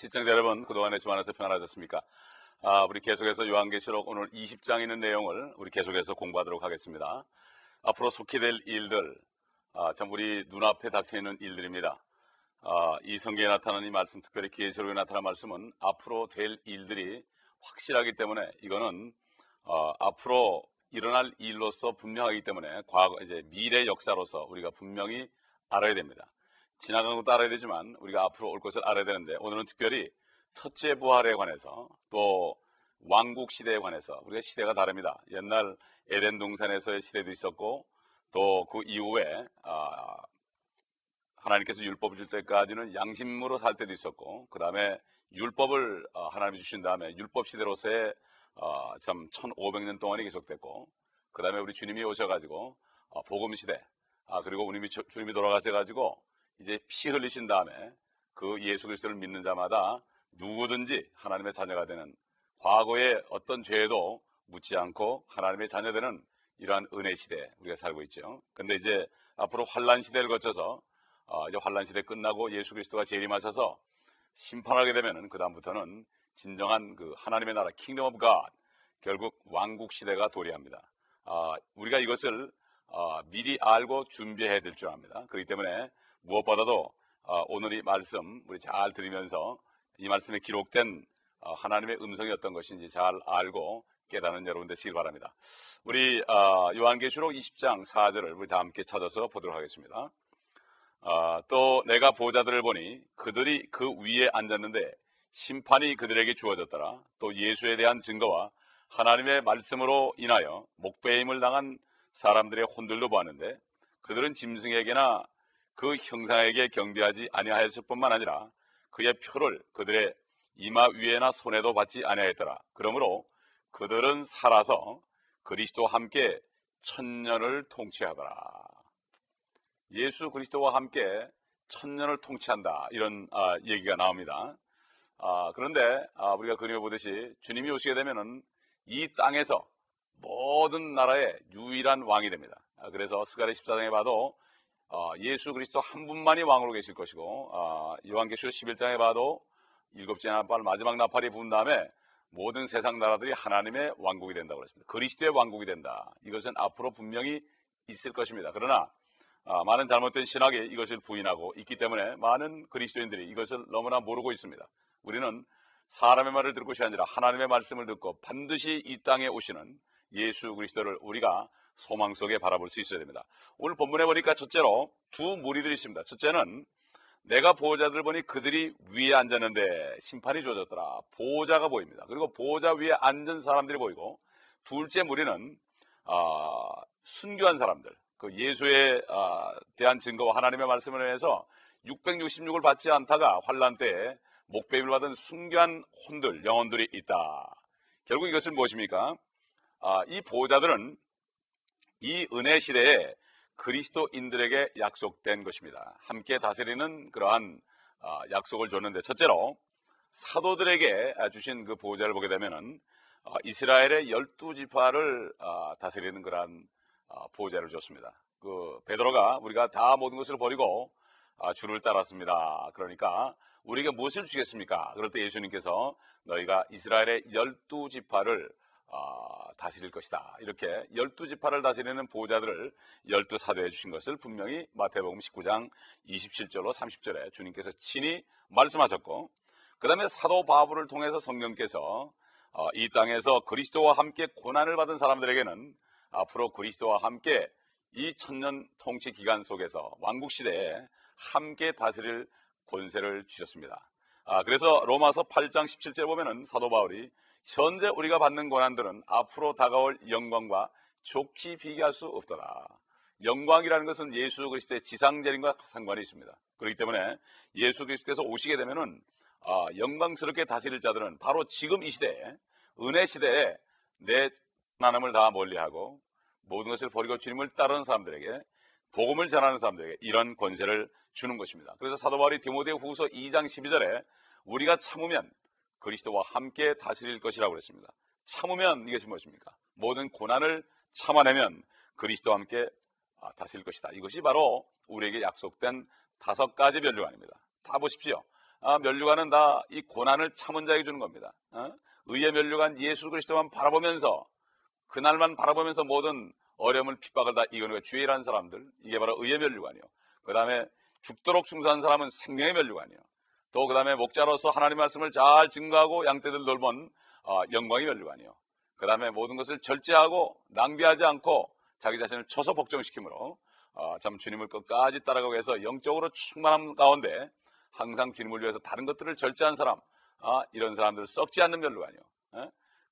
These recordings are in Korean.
아, 시청자 여러분, 그동안의 주안에서 편안하셨습니까? 아, 우리 계속해서 요한계시록 오늘 20장 있는 내용을 우리 계속해서 공부하도록 하겠습니다. 앞으로 속히 될 일들, 아, 참 우리 눈앞에 닥쳐 있는 일들입니다. 아, 이 성경에 나타난 이 말씀, 특별히 계시록에 나타난 말씀은 앞으로 될 일들이 확실하기 때문에 이거는 어, 앞으로 일어날 일로서 분명하기 때문에 과거 이제 미래 역사로서 우리가 분명히 알아야 됩니다. 지나간 것도 알아야 되지만 우리가 앞으로 올 것을 알아야 되는데 오늘은 특별히 첫째 부활에 관해서 또 왕국 시대에 관해서 우리가 시대가 다릅니다. 옛날 에덴 동산에서의 시대도 있었고 또 그 이후에 아, 하나님께서 율법을 줄 때까지는 양심으로 살 때도 있었고 그 다음에 율법을 어, 하나님이 주신 다음에 율법 시대로서의 어, 참 1500년 동안이 계속됐고 그 다음에 우리 주님이 오셔가지고 어, 복음 시대 아, 그리고 우리 주님이 돌아가셔가지고 이제 피 흘리신 다음에 그 예수 그리스도를 믿는 자마다 누구든지 하나님의 자녀가 되는 과거의 어떤 죄도 묻지 않고 하나님의 자녀되는 이러한 은혜 시대 우리가 살고 있죠. 근데 이제 앞으로 환란 시대를 거쳐서 어, 이제 환란 시대 끝나고 예수 그리스도가 재림하셔서 심판하게 되면은 그 다음부터는 진정한 그 하나님의 나라 Kingdom of God 결국 왕국 시대가 도래합니다. 아, 우리가 이것을 아, 미리 알고 준비해야 될 줄 압니다. 그렇기 때문에 무엇보다도 아, 오늘 이 말씀 우리 잘 들으면서 이 말씀에 기록된 아, 하나님의 음성이 어떤 것인지 잘 알고 깨닫는 여러분 되시길 바랍니다. 우리 아, 요한계시록 20장 4절을 우리 다 함께 찾아서 보도록 하겠습니다. 아, 또 내가 보좌들을 보니 그들이 그 위에 앉았는데 심판이 그들에게 주어졌더라. 또 예수에 대한 증거와 하나님의 말씀으로 인하여 목배임을 당한 사람들의 혼들도 보았는데 그들은 짐승에게나 그 형상에게 경배하지 아니하였을 뿐만 아니라 그의 표를 그들의 이마 위에나 손에도 받지 아니하였더라. 그러므로 그들은 살아서 그리스도와 함께 천년을 통치하더라. 예수 그리스도와 함께 천년을 통치한다. 이런 아, 얘기가 나옵니다. 아, 그런데 아, 우리가 그림에 보듯이 주님이 오시게 되면은 이 땅에서 모든 나라의 유일한 왕이 됩니다. 아, 그래서 스가랴 14장에 봐도 어, 예수 그리스도 한 분만이 왕으로 계실 것이고 어, 요한계시록 11장에 봐도 일곱째 나팔 마지막 나팔이 부은 다음에 모든 세상 나라들이 하나님의 왕국이 된다고 그랬습니다. 그리스도의 왕국이 된다. 이것은 앞으로 분명히 있을 것입니다. 그러나 아, 많은 잘못된 신학이 이것을 부인하고 있기 때문에 많은 그리스도인들이 이것을 너무나 모르고 있습니다. 우리는 사람의 말을 들을 것이 아니라 하나님의 말씀을 듣고 반드시 이 땅에 오시는 예수 그리스도를 우리가 소망 속에 바라볼 수 있어야 됩니다. 오늘 본문에 보니까 첫째로 두 무리들이 있습니다. 첫째는 내가 보호자들 보니 그들이 위에 앉았는데 심판이 주어졌더라. 보호자가 보입니다. 그리고 보호자 위에 앉은 사람들이 보이고 둘째 무리는 어, 순교한 사람들, 그 예수에 어, 대한 증거와 하나님의 말씀을 위해서 666을 받지 않다가 환란 때에 목배임을 받은 순교한 혼들, 영혼들이 있다. 결국 이것은 무엇입니까? 아, 이 보호자들은 이 은혜 시대에 그리스도인들에게 약속된 것입니다. 함께 다스리는 그러한 아, 약속을 줬는데 첫째로 사도들에게 주신 그 보호자를 보게 되면은 아, 이스라엘의 열두 지파를 아, 다스리는 그러한 보호자를 줬습니다. 그 베드로가 우리가 다 모든 것을 버리고 주를 따랐습니다. 그러니까 우리가 무엇을 주겠습니까? 그럴 때 예수님께서 너희가 이스라엘의 열두 지파를 어, 다스릴 것이다. 이렇게 열두 지파를 다스리는 보호자들을 열두 사도해 주신 것을 분명히 마태복음 19장 27절로 30절에 주님께서 친히 말씀하셨고 그 다음에 사도 바울을 통해서 성령께서 어, 이 땅에서 그리스도와 함께 고난을 받은 사람들에게는 앞으로 그리스도와 함께 이 천년 통치 기간 속에서 왕국 시대에 함께 다스릴 권세를 주셨습니다. 아, 그래서 로마서 8장 17절 보면은 사도 바울이 현재 우리가 받는 고난들은 앞으로 다가올 영광과 좋게 비교할 수 없더라. 영광이라는 것은 예수 그리스도의 지상재림과 상관이 있습니다. 그렇기 때문에 예수 그리스도께서 오시게 되면은 아, 영광스럽게 다스릴 자들은 바로 지금 이 시대에 은혜 시대에 내 하나님을 다 멀리하고 모든 것을 버리고 주님을 따르는 사람들에게 복음을 전하는 사람들에게 이런 권세를 주는 것입니다. 그래서 사도 바울이 디모데 후서 2장 12절에 우리가 참으면 그리스도와 함께 다스릴 것이라고 그랬습니다. 참으면 이것이 무엇입니까? 모든 고난을 참아내면 그리스도와 함께 아, 다스릴 것이다. 이것이 바로 우리에게 약속된 다섯 가지 변조관입니다. 다 보십시오. 아, 면류관은 다 이 고난을 참은 자에게 주는 겁니다. 어? 의의 면류관 예수 그리스도만 바라보면서 그날만 바라보면서 모든 어려움을 핍박을 다 이겨내고 주의라는 사람들 이게 바로 의의 면류관이요. 그 다음에 죽도록 충성한 사람은 생명의 면류관이요. 또 그 다음에 목자로서 하나님 말씀을 잘 증거하고 양떼들 돌본 어, 영광의 면류관이요. 그 다음에 모든 것을 절제하고 낭비하지 않고 자기 자신을 쳐서 복종시키므로 어, 참 주님을 끝까지 따라가기 위해서 영적으로 충만함 가운데 항상 주님을 위해서 다른 것들을 절제한 사람 아, 이런 사람들 썩지 않는 면류관이요.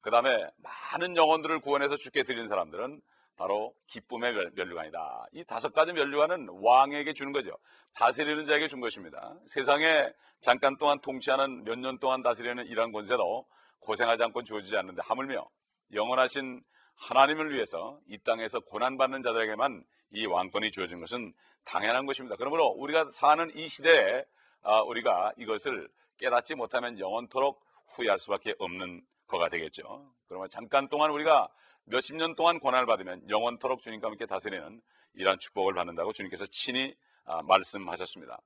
그 다음에 많은 영혼들을 구원해서 죽게 드리는 사람들은 바로 기쁨의 면류관이다. 이 다섯 가지 면류관은 왕에게 주는 거죠. 다스리는 자에게 준 것입니다. 세상에 잠깐 동안 통치하는 몇 년 동안 다스리는 이러한 권세도 고생하지 않고 주어지지 않는데 하물며 영원하신 하나님을 위해서 이 땅에서 고난받는 자들에게만 이 왕권이 주어진 것은 당연한 것입니다. 그러므로 우리가 사는 이 시대에 아, 우리가 이것을 깨닫지 못하면 영원토록 후회할 수밖에 없는 거가 되겠죠. 그러면 잠깐 동안 우리가 몇십 년 동안 고난을 받으면 영원토록 주님과 함께 다스리는 이러한 축복을 받는다고 주님께서 친히 아, 말씀하셨습니다.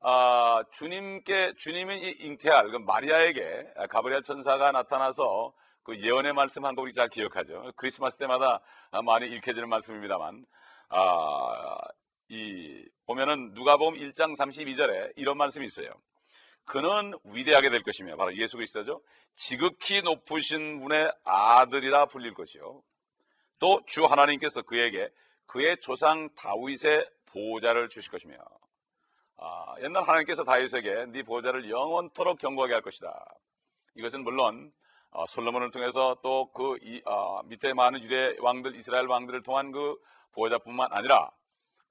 아, 주님께 주님이 이 잉태할 그 마리아에게 가브리엘 천사가 나타나서 그 예언의 말씀 한 곡이 잘 기억하죠. 크리스마스 때마다 많이 읽혀지는 말씀입니다만 아, 이 보면은 누가복음 1장 32절에 이런 말씀이 있어요. 그는 위대하게 될 것이며 바로 예수 그리스도죠. 지극히 높으신 분의 아들이라 불릴 것이요. 또 주 하나님께서 그에게 그의 조상 다윗의 보호자를 주실 것이며 아, 옛날 하나님께서 다윗에게 네 보호자를 영원토록 경고하게 할 것이다. 이것은 물론 어, 솔로몬을 통해서 또그 어, 밑에 많은 유대 왕들 이스라엘 왕들을 통한 그 보호자뿐만 아니라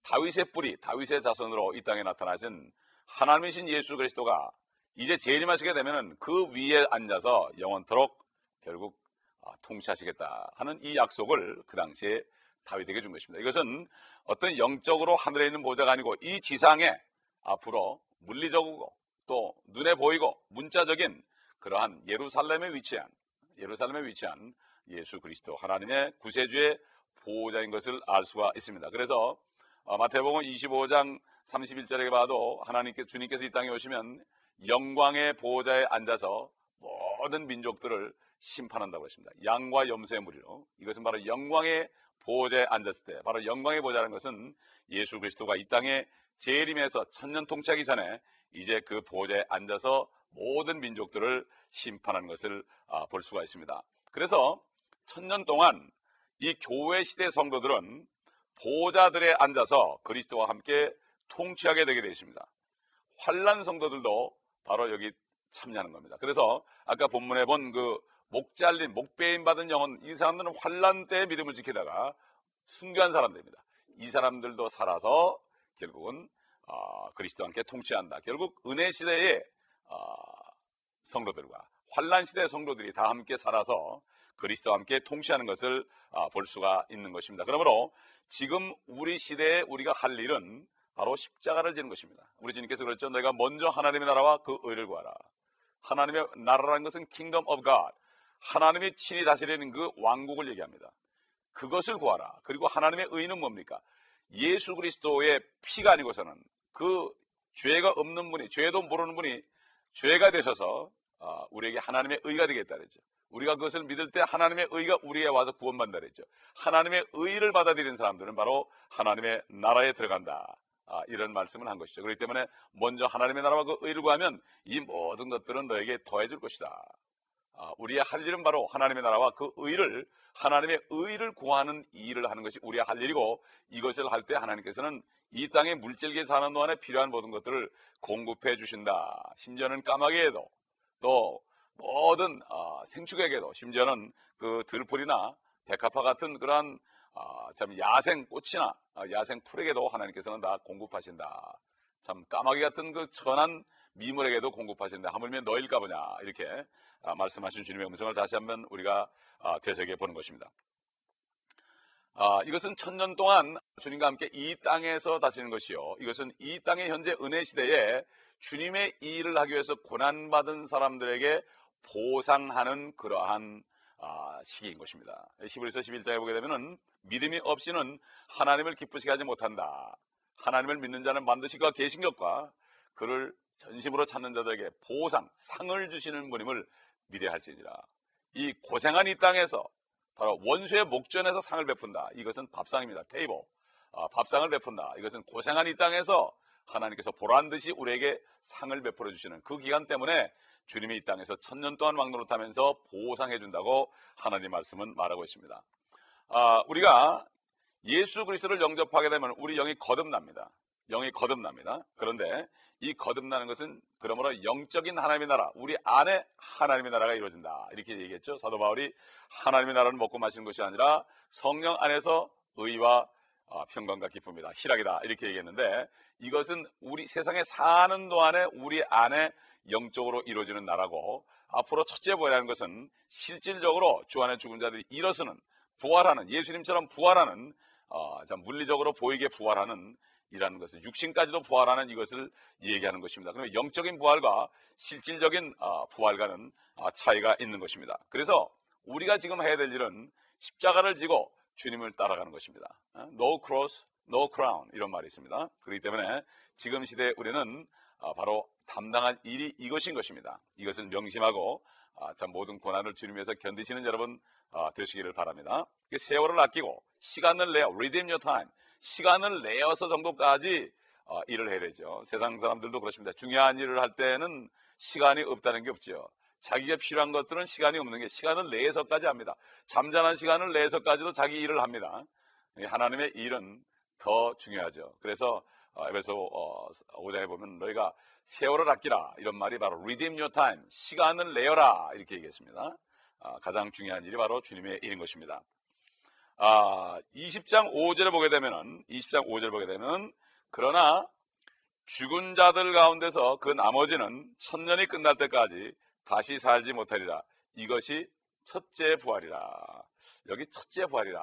다윗의 뿌리 다윗의 자손으로 이 땅에 나타나신 하나님이신 예수 그리스도가 이제 재림하시게 되면은 그 위에 앉아서 영원토록 결국 아, 통치하시겠다 하는 이 약속을 그 당시에 다윗에게 준 것입니다. 이것은 어떤 영적으로 하늘에 있는 보좌가 아니고 이 지상에 앞으로 물리적이고 또 눈에 보이고 문자적인 그러한 예루살렘에 위치한 예루살렘에 위치한 예수 그리스도 하나님의 구세주의 보호자인 것을 알 수가 있습니다. 그래서 어, 마태복음 25장 31절에 봐도 하나님께 주님께서 이 땅에 오시면 영광의 보호자에 앉아서 모든 민족들을 심판한다고 했습니다. 양과 염소의 무리로 이것은 바로 영광의 보호자에 앉았을 때 바로 영광의 보호자라는 것은 예수 그리스도가 이 땅에 재림해서 천년 통치하기 전에 이제 그 보호자에 앉아서 모든 민족들을 심판하는 것을 아, 볼 수가 있습니다. 그래서 천년 동안 이 교회 시대 성도들은 보호자들에 앉아서 그리스도와 함께 통치하게 되게 되어 있습니다. 환란 성도들도 바로 여기 참여하는 겁니다. 그래서 아까 본문에 본 그 목 잘린 목배임 받은 영혼 이 사람들은 환란 때 믿음을 지키다가 순교한 사람들입니다. 이 사람들도 살아서 결국은 어, 그리스도와 함께 통치한다. 결국 은혜 시대의 어, 성도들과 환란 시대의 성도들이 다 함께 살아서 그리스도와 함께 통치하는 것을 어, 볼 수가 있는 것입니다. 그러므로 지금 우리 시대에 우리가 할 일은 바로 십자가를 지는 것입니다. 우리 주님께서 그랬죠. 내가 먼저 하나님의 나라와 그 의를 구하라. 하나님의 나라라는 것은 kingdom of God. 하나님이 친히 다스리는 그 왕국을 얘기합니다. 그것을 구하라. 그리고 하나님의 의는 뭡니까? 예수 그리스도의 피가 아니고서는 그 죄가 없는 분이, 죄도 모르는 분이 죄가 되셔서 어, 우리에게 하나님의 의가 되겠다 그랬죠. 우리가 그것을 믿을 때 하나님의 의가 우리에 와서 구원받는다 그랬죠. 하나님의 의를 받아들이는 사람들은 바로 하나님의 나라에 들어간다. 아, 이런 말씀을 한 것이죠. 그렇기 때문에 먼저 하나님의 나라와 그 의를 구하면 이 모든 것들은 너에게 더해줄 것이다. 아, 우리의 할 일은 바로 하나님의 나라와 그 의를 하나님의 의를 구하는 일을 하는 것이 우리의 할 일이고 이것을 할 때 하나님께서는 이 땅에 물질계 사는 동안에 필요한 모든 것들을 공급해 주신다. 심지어는 까마귀에도 또 모든 어, 생축에게도 심지어는 그 들풀이나 백합화 같은 그러한 아, 참 야생 꽃이나 아, 야생 풀에게도 하나님께서는 다 공급하신다. 참 까마귀 같은 그 천한 미물에게도 공급하신다. 하물며 너일까 보냐 이렇게 아, 말씀하신 주님의 음성을 다시 한번 우리가 아, 되새겨 보는 것입니다. 아, 이것은 천년 동안 주님과 함께 이 땅에서 다스리는 것이요. 이것은 이 땅의 현재 은혜 시대에 주님의 일을 하기 위해서 고난받은 사람들에게 보상하는 그러한 아, 시기인 것입니다. 히브리서 11장에 보게 되면은 믿음이 없이는 하나님을 기쁘시게 하지 못한다. 하나님을 믿는 자는 반드시 그가 계신 것과 그를 전심으로 찾는 자들에게 보상, 상을 주시는 분임을 믿어야 할지니라. 이 고생한 이 땅에서 바로 원수의 목전에서 상을 베푼다. 이것은 밥상입니다. 테이블. 아, 밥상을 베푼다. 이것은 고생한 이 땅에서 하나님께서 보란 듯이 우리에게 상을 베풀어 주시는 그 기간 때문에 주님이 이 땅에서 천년 동안 왕노릇하면서 보상해 준다고 하나님 말씀은 말하고 있습니다. 아, 우리가 예수 그리스도를 영접하게 되면 우리 영이 거듭납니다. 영이 거듭납니다. 그런데 이 거듭나는 것은 그러므로 영적인 하나님의 나라, 우리 안에 하나님의 나라가 이루어진다. 이렇게 얘기했죠. 사도 바울이 하나님의 나라를 먹고 마시는 것이 아니라 성령 안에서 의와 아, 평강과 기쁨이다. 희락이다. 이렇게 얘기했는데 이것은 우리 세상에 사는 동안에 우리 안에 영적으로 이루어지는 나라고 앞으로 첫째 부활이라는 것은 실질적으로 주 안에 죽은 자들이 일어서는 부활하는 예수님처럼 부활하는 어, 물리적으로 보이게 부활하는 이라는 것은 육신까지도 부활하는 이것을 얘기하는 것입니다. 그러면 영적인 부활과 실질적인 어, 부활과는 어, 차이가 있는 것입니다. 그래서 우리가 지금 해야 될 일은 십자가를 지고 주님을 따라가는 것입니다. 어, no cross, no crown 이런 말이 있습니다. 그렇기 때문에 지금 시대에 우리는 바로 담당한 일이 이것인 것입니다. 이것을 명심하고 참 모든 고난을 주님에서 견디시는 여러분 되시기를 바랍니다. 세월을 아끼고 시간을 내어 redeem your time 시간을 내어서 정도까지 어, 일을 해야 되죠. 세상 사람들도 그렇습니다. 중요한 일을 할 때는 시간이 없다는 게 없죠. 자기가 필요한 것들은 시간이 없는 게 시간을 내서까지 합니다. 잠자는 시간을 내서까지도 자기 일을 합니다. 하나님의 일은 더 중요하죠. 그래서 어, 에베소 5장에 어, 보면 너희가 세월을 아끼라 이런 말이 바로 redeem your time 시간을 내어라 이렇게 얘기했습니다. 아, 가장 중요한 일이 바로 주님의 일인 것입니다. 아, 20장 5절을 보게 되면은 20장 5절을 보게 되면 그러나 죽은 자들 가운데서 그 나머지는 천년이 끝날 때까지 다시 살지 못하리라. 이것이 첫째 부활이라. 여기 첫째 부활이라.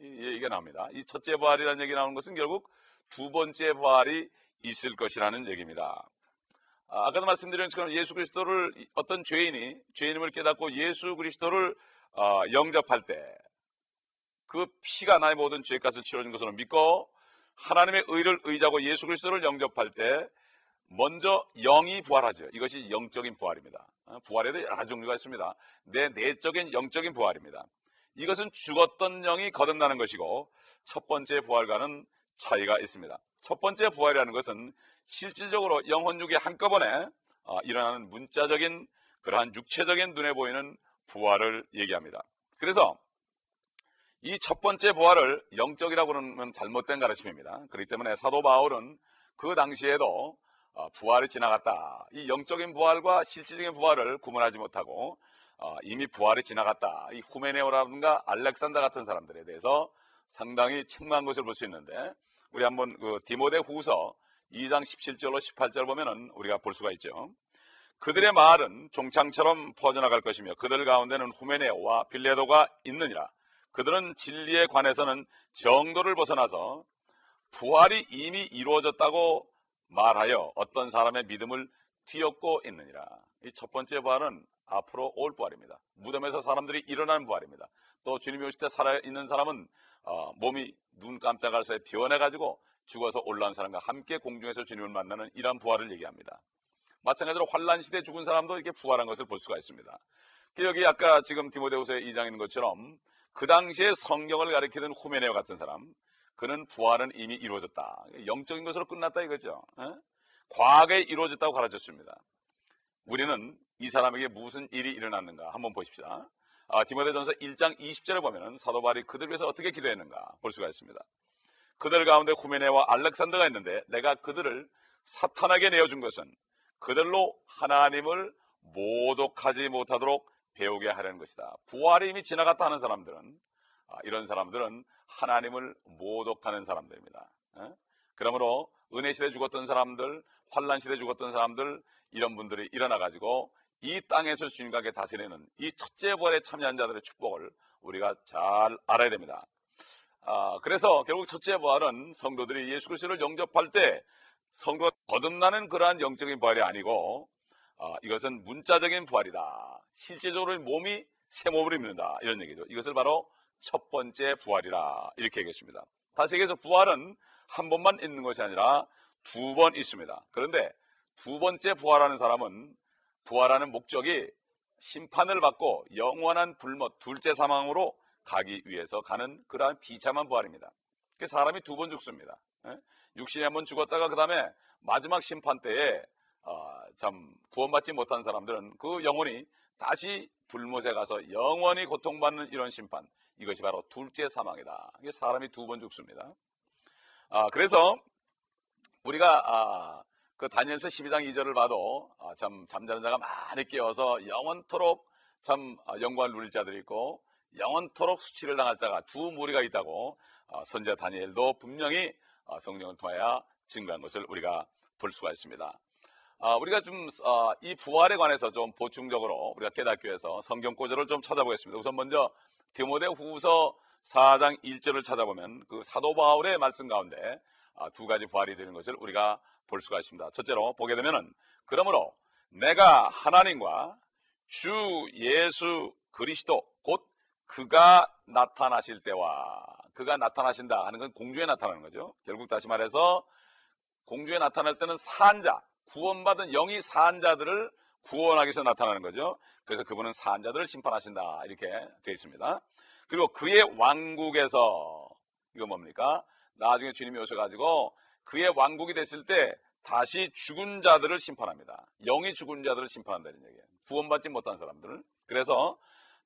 이 얘기가 나옵니다. 이 첫째 부활이라는 얘기 나오는 것은 결국 두 번째 부활이 있을 것이라는 얘기입니다. 아, 까도 말씀드린 것처럼 예수 그리스도를 어떤 죄인이 죄인임을 깨닫고 예수 그리스도를 어, 영접할 때 그 피가 나의 모든 죄값을 치러준 것으로 믿고 하나님의 의를 의지하고 예수 그리스도를 영접할 때 먼저 영이 부활하죠. 이것이 영적인 부활입니다. 어, 부활에도 여러 종류가 있습니다. 내 내적인 영적인 부활입니다. 이것은 죽었던 영이 거듭나는 것이고 첫 번째 부활과는 차이가 있습니다. 첫 번째 부활이라는 것은 실질적으로 영혼 육이 한꺼번에 어, 일어나는 문자적인 그러한 육체적인 눈에 보이는 부활을 얘기합니다. 그래서 이 첫 번째 부활을 영적이라고 그러면 잘못된 가르침입니다. 그렇기 때문에 사도 바울은 그 당시에도 어, 부활이 지나갔다. 이 영적인 부활과 실질적인 부활을 구분하지 못하고 어, 이미 부활이 지나갔다. 이 후메네오라든가 알렉산더 같은 사람들에 대해서 상당히 책망한 것을 볼 수 있는데 우리 한번 그 디모데 후서 2장 17절로 18절 보면은 우리가 볼 수가 있죠. 그들의 말은 종창처럼 퍼져나갈 것이며 그들 가운데는 후메네오와 빌레도가 있느니라. 그들은 진리에 관해서는 정도를 벗어나서 부활이 이미 이루어졌다고 말하여 어떤 사람의 믿음을 뒤엎고 있느니라. 이 첫 번째 부활은 앞으로 올 부활입니다. 무덤에서 사람들이 일어나는 부활입니다. 또 주님이 오실 때 살아있는 사람은 어, 몸이 눈 깜짝할 새에 변해가지고 죽어서 올라온 사람과 함께 공중에서 주님을 만나는 이러한 부활을 얘기합니다. 마찬가지로 환란 시대에 죽은 사람도 이렇게 부활한 것을 볼 수가 있습니다. 여기 아까 지금 디모데후서에 2장에 있는 것처럼 그 당시에 성경을 가리키던 후메네오 같은 사람, 그는 부활은 이미 이루어졌다. 영적인 것으로 끝났다 이거죠. 에? 과거에 이루어졌다고 가르쳤습니다. 우리는 이 사람에게 무슨 일이 일어났는가 한번 보십시다. 아, 디모데전서 1장 20절에 보면은 사도 바울이 그들 위해서 어떻게 기도했는가 볼 수가 있습니다. 그들 가운데 후메네와 알렉산더가 있는데 내가 그들을 사탄에게 내어준 것은 그들로 하나님을 모독하지 못하도록 배우게 하려는 것이다. 부활이 이미 지나갔다 하는 사람들은 아, 이런 사람들은 하나님을 모독하는 사람들입니다. 그러므로 은혜 시대 죽었던 사람들, 환란 시대 죽었던 사람들 이런 분들이 일어나 가지고 이 땅에서 주님과 함께 다스리는 이 첫째 부활에 참여한 자들의 축복을 우리가 잘 알아야 됩니다. 아, 그래서 결국 첫째 부활은 성도들이 예수 그리스도를 영접할 때 성도가 거듭나는 그러한 영적인 부활이 아니고 어, 이것은 문자적인 부활이다. 실제적으로 몸이 새 몸을 입는다. 이런 얘기죠. 이것을 바로 첫 번째 부활이라 이렇게 얘기했습니다. 다시 얘기해서 부활은 한 번만 있는 것이 아니라 두 번 있습니다. 그런데 두 번째 부활하는 사람은 부활하는 목적이 심판을 받고 영원한 불못 둘째 사망으로 가기 위해서 가는 그러한 비참한 부활입니다. 그 사람이 두 번 죽습니다. 예? 육신이 한 번 죽었다가 그 다음에 마지막 심판 때에 어, 참 구원받지 못한 사람들은 그 영혼이 다시 불못에 가서 영원히 고통받는 이런 심판 이것이 바로 둘째 사망이다. 이게 사람이 두 번 죽습니다. 아, 그래서 우리가 아, 그 다니엘서 12장 2절을 봐도 아, 참 잠자는 자가 많이 깨어서 영원토록 참 아, 영광을 누릴 자들이 있고 영원토록 수치를 당할 자가 두 무리가 있다고 아, 선자 다니엘도 분명히 아, 성령을 통하여 증거한 것을 우리가 볼 수가 있습니다. 아, 우리가 좀이 부활에 관해서 좀 보충적으로 우리가 깨닫기 위해서 성경 구절을 좀 찾아보겠습니다. 우선 먼저 디모데 후서 4장 1절을 찾아보면 그 사도 바울의 말씀 가운데 두 가지 부활이 되는 것을 우리가 볼 수가 있습니다. 첫째로 보게 되면은 그러므로 내가 하나님과 주 예수 그리스도 곧 그가 나타나실 때와 그가 나타나신다 하는 건 공주에 나타나는 거죠. 결국 다시 말해서 공주에 나타날 때는 산자, 구원받은 영이 산자들을 구원하기 위해서 나타나는 거죠. 그래서 그분은 산자들을 심판하신다 이렇게 되어 있습니다. 그리고 그의 왕국에서 이거 뭡니까? 나중에 주님이 오셔가지고 그의 왕국이 됐을 때 다시 죽은 자들을 심판합니다. 영이 죽은 자들을 심판한다는 얘기예요. 구원받지 못한 사람들을. 그래서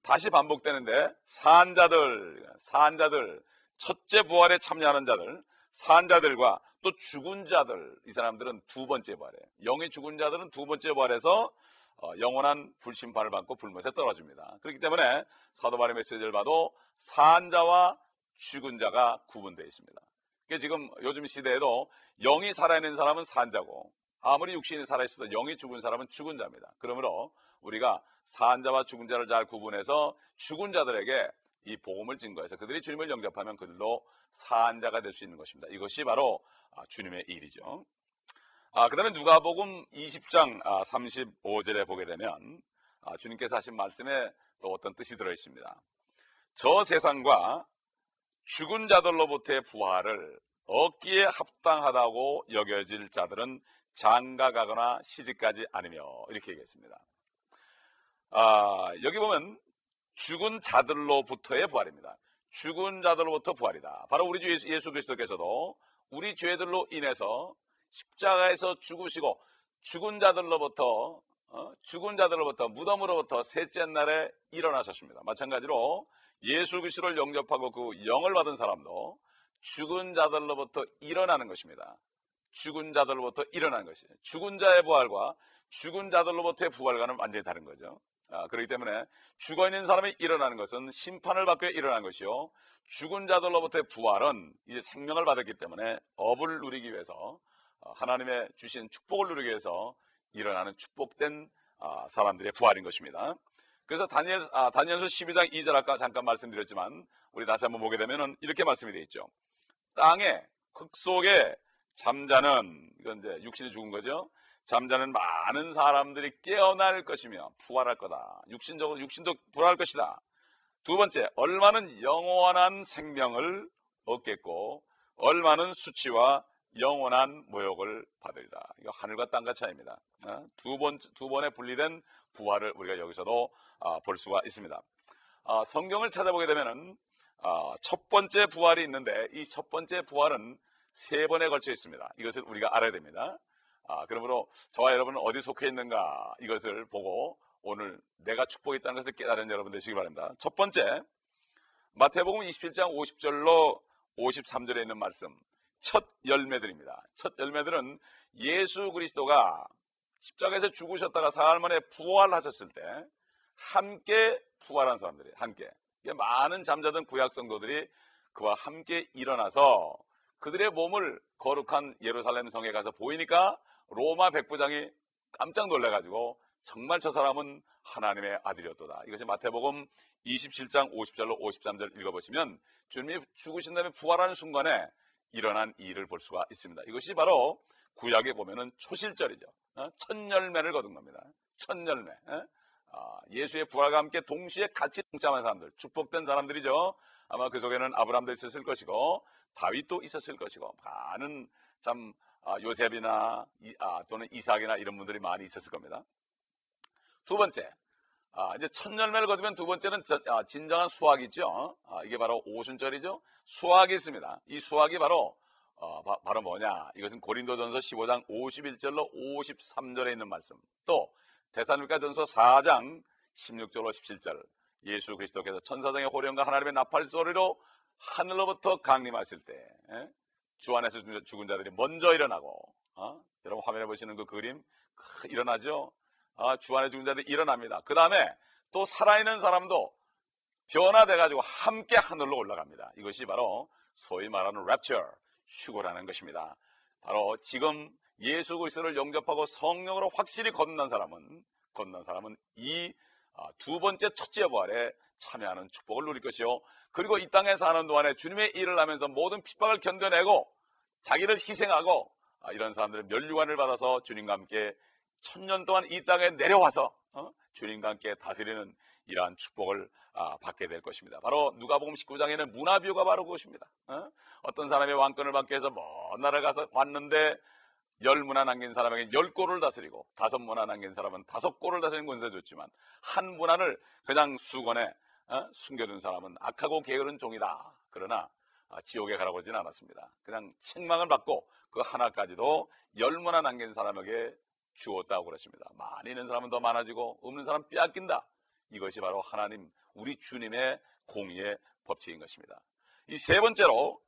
다시 반복되는데 산자들, 산자들, 첫째 부활에 참여하는 자들, 산자들과 또 죽은 자들, 이 사람들은 두 번째 부활이에요. 영이 죽은 자들은 두 번째 부활에서 어, 영원한 불심판을 받고 불못에 떨어집니다. 그렇기 때문에 사도 바울의 메시지를 봐도 산자와 죽은 자가 구분되어 있습니다. 지금 요즘 시대에도 영이 살아있는 사람은 산자고 아무리 육신이 살아있어도 영이 죽은 사람은 죽은 자입니다. 그러므로 우리가 산자와 죽은 자를 잘 구분해서 죽은 자들에게 이 복음을 증거해서 그들이 주님을 영접하면 그들도 산자가 될 수 있는 것입니다. 이것이 바로 아, 주님의 일이죠. 아, 그 다음에 누가복음 20장 35절에 아, 보게 되면 아, 주님께서 하신 말씀에 또 어떤 뜻이 들어 있습니다. 저 세상과 죽은 자들로부터의 부활을 얻기에 합당하다고 여겨질 자들은 장가가거나 시집가지 않으며 이렇게 얘기했습니다. 아, 여기 보면 죽은 자들로부터의 부활입니다. 죽은 자들로부터 부활이다. 바로 우리 주 예수, 예수 그리스도께서도 우리 죄들로 인해서 십자가에서 죽으시고 죽은 자들로부터 어? 죽은 자들로부터 무덤으로부터 셋째 날에 일어나셨습니다. 마찬가지로 예수 그리스도를 영접하고 그 영을 받은 사람도 죽은 자들로부터 일어나는 것입니다. 죽은 자들로부터 일어나는 것이 죽은 자의 부활과 죽은 자들로부터의 부활과는 완전히 다른 거죠. 아, 그렇기 때문에 죽어 있는 사람이 일어나는 것은 심판을 받고 일어난 것이요. 죽은 자들로부터의 부활은 이제 생명을 받았기 때문에 업을 누리기 위해서 어, 하나님의 주신 축복을 누리기 위해서 일어나는 축복된 아, 사람들의 부활인 것입니다. 그래서 다니엘, 아, 다니엘서 12장 2절 아까 잠깐 말씀드렸지만 우리 다시 한번 보게 되면 이렇게 말씀이 되어 있죠. 땅에 흙 속에 잠자는 이건 이제 육신이 죽은 거죠. 잠자는 많은 사람들이 깨어날 것이며 부활할 거다. 육신적으로 육신도 부활할 것이다. 두 번째, 얼마는 영원한 생명을 얻겠고 얼마는 수치와 영원한 모욕을 받으리라. 이거 하늘과 땅과 차이입니다. 어? 두 번, 두 번에 분리된 부활을 우리가 여기서도 아, 볼 수가 있습니다. 아, 성경을 찾아보게 되면은 아, 첫 번째 부활이 있는데 이 첫 번째 부활은 세 번에 걸쳐 있습니다. 이것을 우리가 알아야 됩니다. 그러므로 저와 여러분은 어디 속해 있는가 이것을 보고 오늘 내가 축복이 있다는 것을 깨달은 여러분 되시기 바랍니다. 첫 번째 마태복음 27장 50절로 53절에 있는 말씀 첫 열매들입니다. 첫 열매들은 예수 그리스도가 십자가에서 죽으셨다가 사흘 만에 부활하셨을 때 함께 부활한 사람들이 함께 많은 잠자던 구약 성도들이 그와 함께 일어나서 그들의 몸을 거룩한 예루살렘 성에 가서 보이니까 로마 백부장이 깜짝 놀래가지고 정말 저 사람은 하나님의 아들이었도다. 이것이 마태복음 27장 50절로 53절 읽어보시면 주님이 죽으신 다음에 부활하는 순간에 일어난 일을 볼 수가 있습니다. 이것이 바로 구약에 보면은 초실절이죠. 어? 첫 열매를 거둔 겁니다. 첫 열매. 어? 아, 예수의 부활과 함께 동시에 같이 동참한 사람들, 축복된 사람들이죠. 아마 그 속에는 아브라함도 있었을 것이고 다윗도 있었을 것이고 많은 참 아, 요셉이나 이, 아, 또는 이삭이나 이런 분들이 많이 있었을 겁니다. 두 번째, 아, 이제 첫 열매를 거두면 두 번째는 저, 아, 진정한 수확이죠. 아, 이게 바로 오순절이죠. 수확이 있습니다. 이 수확이 바로 어, 바, 바로 뭐냐? 이것은 고린도전서 15장 51절로 53절에 있는 말씀. 또 데살로니가전서 4장 16절로 17절. 예수 그리스도께서 천사장의 호령과 하나님의 나팔 소리로 하늘로부터 강림하실 때, 예? 주 안에서 죽은 자들이 먼저 일어나고, 어? 여러분 화면에 보시는 그 그림 일어나죠? 아, 주 안에 죽은 자들이 일어납니다. 그 다음에 또 살아있는 사람도 변화돼가지고 함께 하늘로 올라갑니다. 이것이 바로 소위 말하는 랩처, 휴고라는 것입니다. 바로 지금 예수 그리스도를 영접하고 성령으로 확실히 건넌 사람은 건넌 사람은 이두 아, 번째 첫째 부활에 참여하는 축복을 누릴 것이요. 그리고 이 땅에 사는 동안에 주님의 일을 하면서 모든 핍박을 견뎌내고 자기를 희생하고 아, 이런 사람들의 멸류관을 받아서 주님과 함께 천년 동안 이 땅에 내려와서 어? 주님과 함께 다스리는 이러한 축복을 아, 받게 될 것입니다. 바로 누가복음 19장에는 문화 비유가 바로 그것입니다. 어? 떤 사람의 왕권을 받기 위해서 먼 나라 가서 왔는데 열 문화 남긴 사람에게 열 골을 다스리고 다섯 문화 남긴 사람은 다섯 골을 다스리는 권세 줬지만 한 문화를 그냥 수건에 어? 숨겨둔 사람은 악하고 게으른 종이다. 그러나 아, 지옥에 가라고 그러진 않았습니다. 그냥 책망을 받고 그 하나까지도 열 문화 남긴 사람에게 주었다고 그랬습니다. 많이 있는 사람은 더 많아지고 없는 사람 빼앗긴다. 이것이 바로 하나님 우리 주님의 공의의 법칙인 것입니다. 이 세 번째로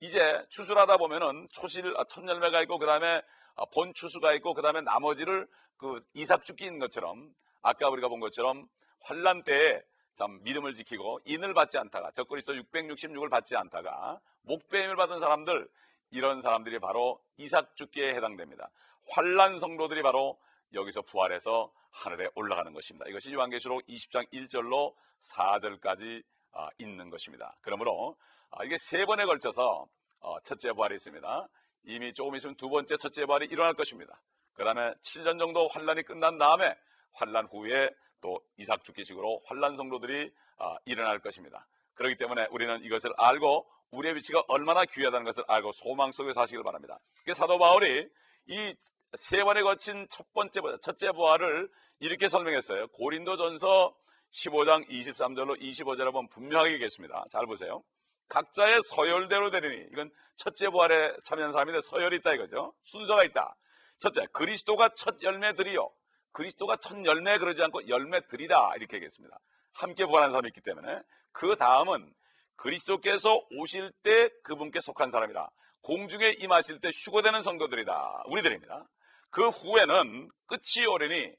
이제 추수하다 보면은 초실 아, 첫 열매가 있고 그 다음에 아, 본 추수가 있고 그 다음에 나머지를 그 이삭 죽기인 것처럼 아까 우리가 본 것처럼 환란 때에 참 믿음을 지키고 인을 받지 않다가 적그리스도 666을 받지 않다가 목배임을 받은 사람들 이런 사람들이 바로 이삭 죽기에 해당됩니다. 환란 성도들이 바로 여기서 부활해서 하늘에 올라가는 것입니다. 이것이 요한계시록 20장 1절로 4절까지 아, 있는 것입니다. 그러므로 아, 이게 세 번에 걸쳐서 어, 첫째 부활이 있습니다. 이미 조금 있으면 두 번째 첫째 부활이 일어날 것입니다. 그 다음에 7년 정도 환란이 끝난 다음에 환란 후에 또 이삭 죽기식으로 환란 성도들이 아, 일어날 것입니다. 그렇기 때문에 우리는 이것을 알고 우리의 위치가 얼마나 귀하다는 것을 알고 소망 속에 사시길 바랍니다. 사도 바울이 이 세 번에 거친 첫 번째 부활, 첫째 부활을 이렇게 설명했어요. 고린도전서 15장 23절로 25절에 보면 분명하게 얘기했습니다. 잘 보세요. 각자의 서열대로 되리니 이건 첫째 부활에 참여한 사람인데 서열이 있다 이거죠. 순서가 있다. 첫째, 그리스도가 첫 열매들이요. 그리스도가 첫 열매 그러지 않고 열매들이다 이렇게 얘기했습니다. 함께 부활한 사람이 있기 때문에 그 다음은 그리스도께서 오실 때 그분께 속한 사람이라 공중에 임하실 때 휴거되는 성도들이다. 우리들입니다. 그 후에는 끝이 오려니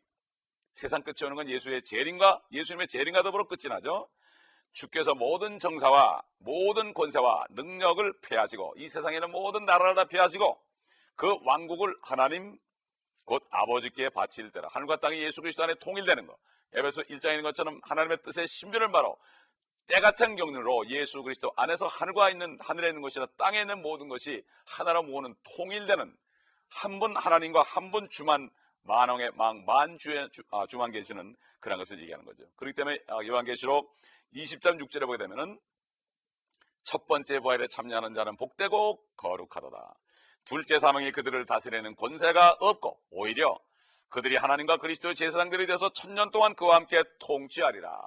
세상 끝이 오는 건 예수의 재림과 예수님의 재림과 더불어 끝이 나죠. 주께서 모든 정사와 모든 권세와 능력을 폐하시고 이 세상에는 모든 나라를 다 폐하시고 그 왕국을 하나님 곧 아버지께 바칠 때라 하늘과 땅이 예수 그리스도 안에 통일되는 것 에베소 1장에 있는 것처럼 하나님의 뜻의 신비를 바로 때같은 경륜으로 예수 그리스도 안에서 하늘과 있는 하늘에 있는 것이나 땅에 있는 모든 것이 하나로 모으는 통일되는 한 분 하나님과 한 분 주만 만왕의 망 만주의 주, 아, 주만 계시는 그런 것을 얘기하는 거죠. 그렇기 때문에 아, 요한계시록 20장 6절에 보게 되면은 첫 번째 부활에 참여하는 자는 복되고 거룩하도다. 둘째 사망이 그들을 다스리는 권세가 없고 오히려 그들이 하나님과 그리스도의 제사장들이 되어서 천년 동안 그와 함께 통치하리라.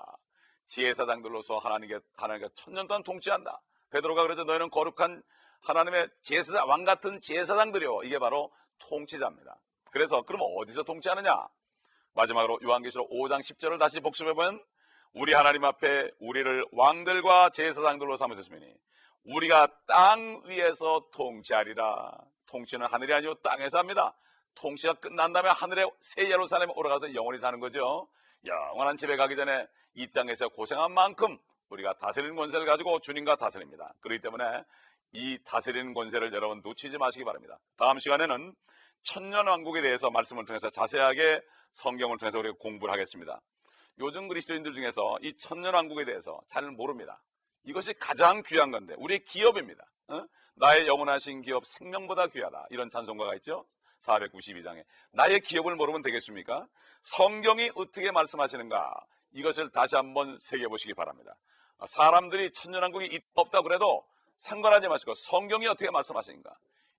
제사장들로서 하나님께 하나님께 천년 동안 통치한다. 베드로가 그러죠. 너희는 거룩한 하나님의 제사 왕 같은 제사장들이요. 이게 바로 통치자입니다. 그래서 그럼 어디서 통치하느냐? 마지막으로 요한계시록 5장 10절을 다시 복습해 보면 우리 하나님 앞에 우리를 왕들과 제사장들로 삼으셨으니 우리가 땅 위에서 통치하리라. 통치는 하늘이 아니고 땅에서 합니다. 통치가 끝난 다음에 하늘에 새 예루살렘에 올라가서 영원히 사는 거죠. 영원한 집에 가기 전에 이 땅에서 고생한 만큼 우리가 다스리는 권세를 가지고 주님과 다스립니다. 그렇기 때문에 이 다스리는 권세를 여러분 놓치지 마시기 바랍니다. 다음 시간에는 천년 왕국에 대해서 말씀을 통해서 자세하게 성경을 통해서 우리가 공부를 하겠습니다. 요즘 그리스도인들 중에서 이 천년 왕국에 대해서 잘 모릅니다. 이것이 가장 귀한 건데 우리의 기업입니다. 어? 나의 영원하신 기업 생명보다 귀하다. 이런 찬송가가 있죠. 492장에 나의 기업을 모르면 되겠습니까? 성경이 어떻게 말씀하시는가 이것을 다시 한번 새겨 보시기 바랍니다. 사람들이 천년왕국이 없다 그래도 상관하지 마시고 성경이 어떻게 말씀하시는가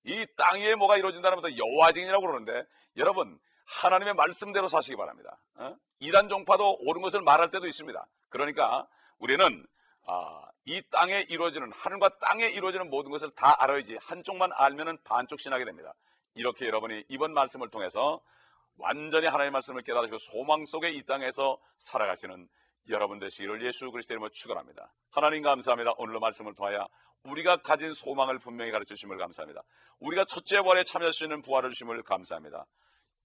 이 땅 위에 뭐가 이루어진다는 것도 여호와 증이라고 그러는데 여러분 하나님의 말씀대로 사시기 바랍니다. 어? 이단 종파도 옳은 것을 말할 때도 있습니다. 그러니까 우리는 아, 이 땅에 이루어지는 하늘과 땅에 이루어지는 모든 것을 다 알아야지 한쪽만 알면은 반쪽 신하게 됩니다. 이렇게 여러분이 이번 말씀을 통해서 완전히 하나님의 말씀을 깨달으시고 소망 속에 이 땅에서 살아가시는 여러분 되시기를 예수 그리스도 이름으로 축원합니다. 하나님 감사합니다. 오늘의 말씀을 통하여 우리가 가진 소망을 분명히 가르쳐 주심을 감사합니다. 우리가 첫째 부활에 참여할 수 있는 부활을 주심을 감사합니다.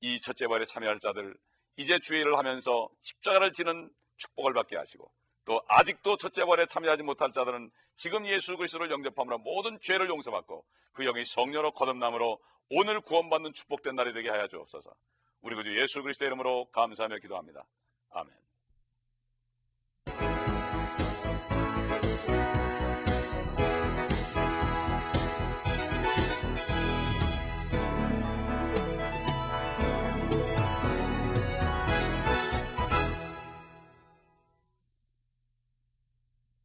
이 첫째 부활에 참여할 자들 이제 주의를 하면서 십자가를 지는 축복을 받게 하시고 또 아직도 첫째 부활에 참여하지 못할 자들은 지금 예수 그리스도를 영접함으로 모든 죄를 용서받고 그 영이 성녀로 거듭남으로 오늘 구원받는 축복된 날이 되게 하여 주옵소서. 우리 구주 예수 그리스도의 이름으로 감사하며 기도합니다. 아멘.